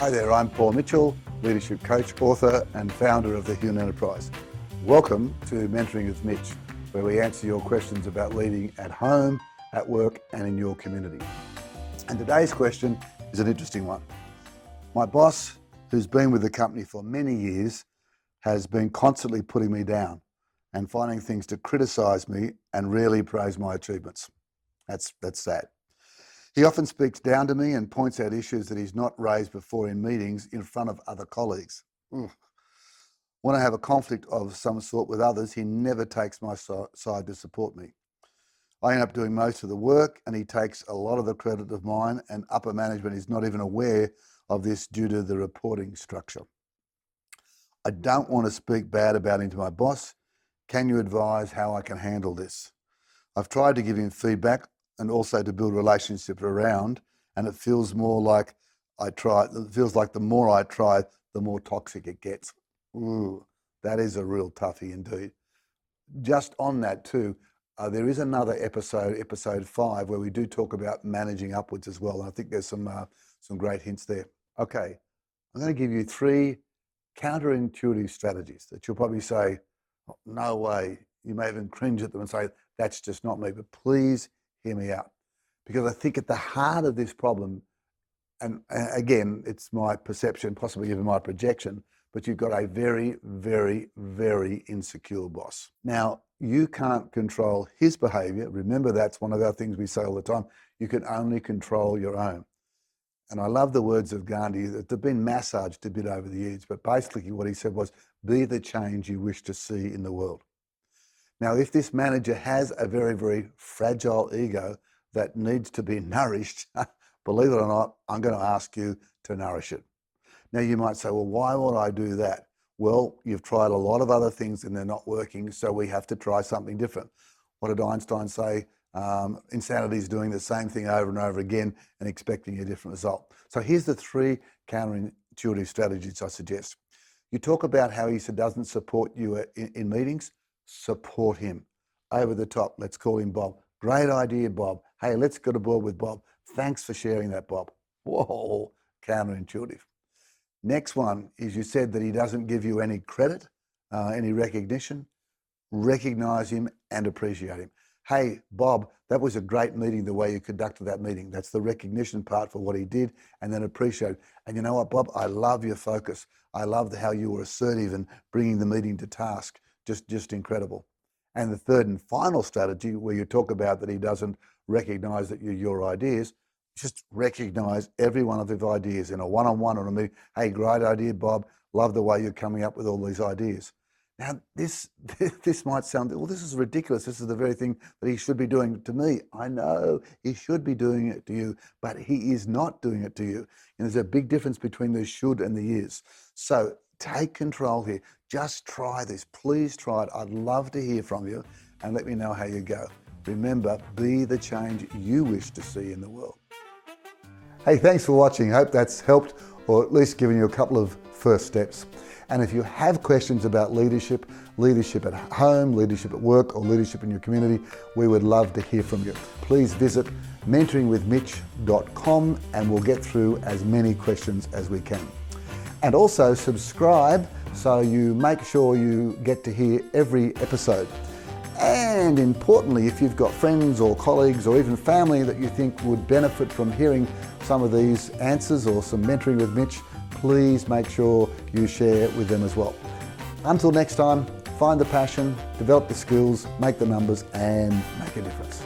Hi there, I'm Paul Mitchell, leadership coach, author, and founder of the Human Enterprise. Welcome to Mentoring with Mitch, where we answer your questions about leading at home, at work, and in your community. And today's question is an interesting one. My boss, who's been with the company for many years, has been constantly putting me down and finding things to criticise me and rarely praise my achievements. That's, that's sad. He often speaks down to me and points out issues that he's not raised before in meetings in front of other colleagues. Ugh. When I have a conflict of some sort with others, he never takes my side to support me. I end up doing most of the work and he takes a lot of the credit of mine, and upper management is not even aware of this due to the reporting structure. I don't want to speak bad about him to my boss. Can you advise how I can handle this? I've tried to give him feedback and also to build relationships around. And it feels more like I try, it feels like the more I try, the more toxic it gets. Ooh, that is a real toughie indeed. Just on that too, uh, there is another episode, episode five, where we do talk about managing upwards as well. And I think there's some uh, some great hints there. Okay, I'm going to give you three counterintuitive strategies that you'll probably say, oh, "No way." You may even cringe at them and say, "That's just not me." But please hear me out. Because I think at the heart of this problem, and again, it's my perception, possibly even my projection, but you've got a very, very, very insecure boss. Now, you can't control his behavior. Remember, that's one of our things we say all the time. You can only control your own. And I love the words of Gandhi that they've been massaged a bit over the years, but basically what he said was be the change you wish to see in the world. Now, if this manager has a very, very fragile ego that needs to be nourished, believe it or not, I'm going to ask you to nourish it. Now, you might say, well, why would I do that? Well, you've tried a lot of other things and they're not working, so we have to try something different. What did Einstein say? Um, insanity is doing the same thing over and over again and expecting a different result. So here's the three counterintuitive strategies I suggest. You talk about how he doesn't support you in, in meetings support him. Over the top, let's call him Bob. Great idea, Bob. Hey, let's go to board with Bob. Thanks for sharing that, Bob. Whoa, counterintuitive. Next one is you said that he doesn't give you any credit, uh, any recognition. Recognize him and appreciate him. Hey, Bob, that was a great meeting the way you conducted that meeting. That's the recognition part for what he did and then appreciate. And you know what, Bob? I love your focus. I love how you were assertive and bringing the meeting to task just, just incredible. And the third and final strategy, where you talk about that he doesn't recognize that you're your ideas, just recognize every one of his ideas in a one-on-one or a meeting. Hey, great idea, Bob. Love the way you're coming up with all these ideas. Now, this this might sound well. This is ridiculous. This is the very thing that he should be doing to me. I know he should be doing it to you, but he is not doing it to you. And there's a big difference between the should and the is. So take control here. Just try this. Please try it. I'd love to hear from you and let me know how you go. Remember, be the change you wish to see in the world. Hey, thanks for watching. Hope that's helped or at least given you a couple of first steps. And if you have questions about leadership, leadership at home, leadership at work, or leadership in your community, we would love to hear from you. Please visit mentoringwithmitch.com and we'll get through as many questions as we can. And also subscribe so you make sure you get to hear every episode. And importantly, if you've got friends or colleagues or even family that you think would benefit from hearing some of these answers or some mentoring with Mitch, please make sure you share it with them as well. Until next time, find the passion, develop the skills, make the numbers, and make a difference.